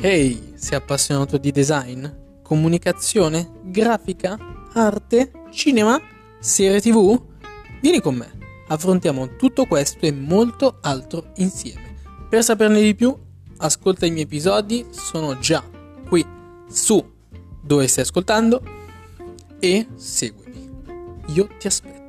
Ehi, sei appassionato di design, comunicazione, grafica, arte, cinema, serie tv? Vieni con me, affrontiamo tutto questo e molto altro insieme. Per saperne di più, ascolta i miei episodi, sono già qui. Su. Dove stai ascoltando? E seguimi. Io ti aspetto.